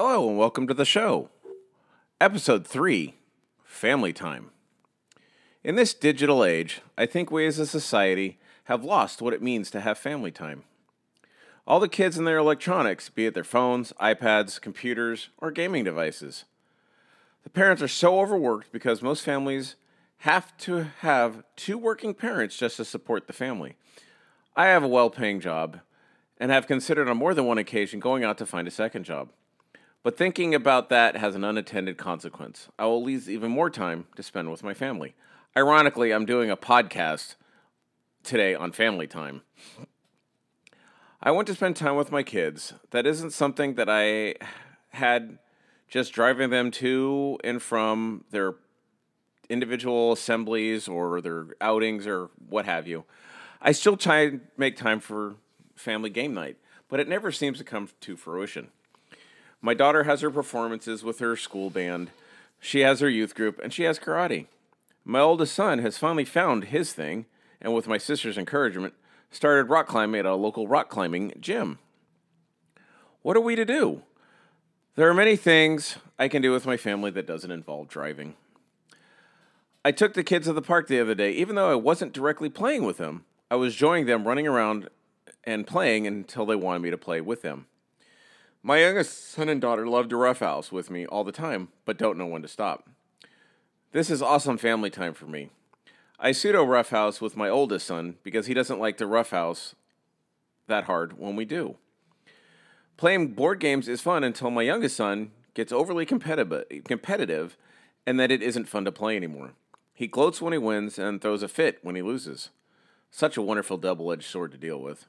Hello and welcome to the show. Episode 3 Family Time. In this digital age, I think we as a society have lost what it means to have family time. All the kids and their electronics, be it their phones, iPads, computers, or gaming devices. The parents are so overworked because most families have to have two working parents just to support the family. I have a well paying job and have considered on more than one occasion going out to find a second job. But thinking about that has an unintended consequence. I will lose even more time to spend with my family. Ironically, I'm doing a podcast today on family time. I want to spend time with my kids. That isn't something that I had just driving them to and from their individual assemblies or their outings or what have you. I still try and make time for family game night, but it never seems to come to fruition. My daughter has her performances with her school band, she has her youth group, and she has karate. My oldest son has finally found his thing, and with my sister's encouragement, started rock climbing at a local rock climbing gym. What are we to do? There are many things I can do with my family that doesn't involve driving. I took the kids to the park the other day, even though I wasn't directly playing with them. I was joining them running around and playing until they wanted me to play with them. My youngest son and daughter love to roughhouse with me all the time, but don't know when to stop. This is awesome family time for me. I pseudo roughhouse with my oldest son because he doesn't like to roughhouse that hard when we do. Playing board games is fun until my youngest son gets overly competitive, competitive and that it isn't fun to play anymore. He gloats when he wins and throws a fit when he loses. Such a wonderful double edged sword to deal with.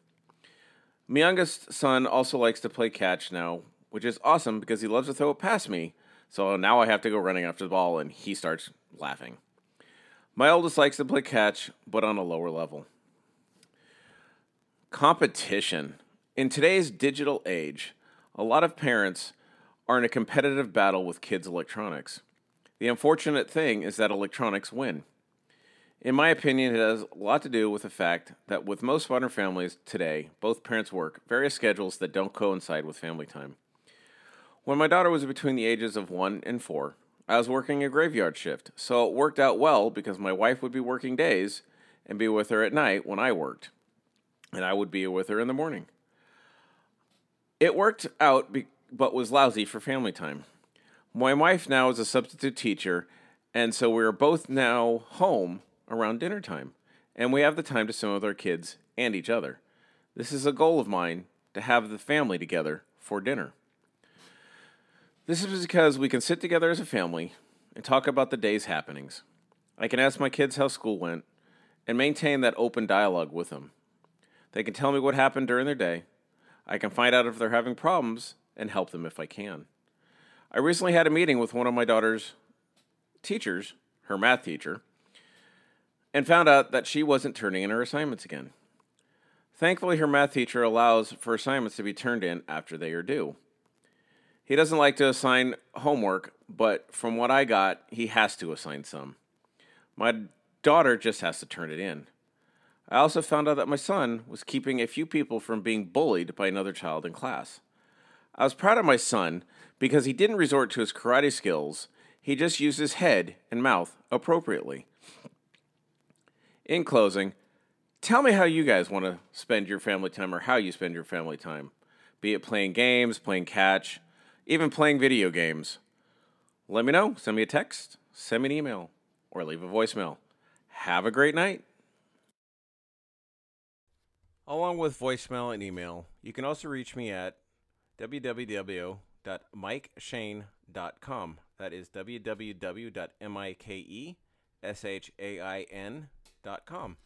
My youngest son also likes to play catch now, which is awesome because he loves to throw it past me. So now I have to go running after the ball and he starts laughing. My oldest likes to play catch, but on a lower level. Competition. In today's digital age, a lot of parents are in a competitive battle with kids' electronics. The unfortunate thing is that electronics win. In my opinion, it has a lot to do with the fact that with most modern families today, both parents work various schedules that don't coincide with family time. When my daughter was between the ages of one and four, I was working a graveyard shift, so it worked out well because my wife would be working days and be with her at night when I worked, and I would be with her in the morning. It worked out, be- but was lousy for family time. My wife now is a substitute teacher, and so we are both now home around dinner time, and we have the time to spend with our kids and each other. This is a goal of mine to have the family together for dinner. This is because we can sit together as a family and talk about the day's happenings. I can ask my kids how school went and maintain that open dialogue with them. They can tell me what happened during their day. I can find out if they're having problems and help them if I can. I recently had a meeting with one of my daughter's teachers, her math teacher, and found out that she wasn't turning in her assignments again. Thankfully, her math teacher allows for assignments to be turned in after they are due. He doesn't like to assign homework, but from what I got, he has to assign some. My daughter just has to turn it in. I also found out that my son was keeping a few people from being bullied by another child in class. I was proud of my son because he didn't resort to his karate skills, he just used his head and mouth appropriately. In closing, tell me how you guys want to spend your family time or how you spend your family time, be it playing games, playing catch, even playing video games. Let me know. Send me a text, send me an email, or leave a voicemail. Have a great night. Along with voicemail and email, you can also reach me at www.mikeshain.com. That is www.mikeshain.com.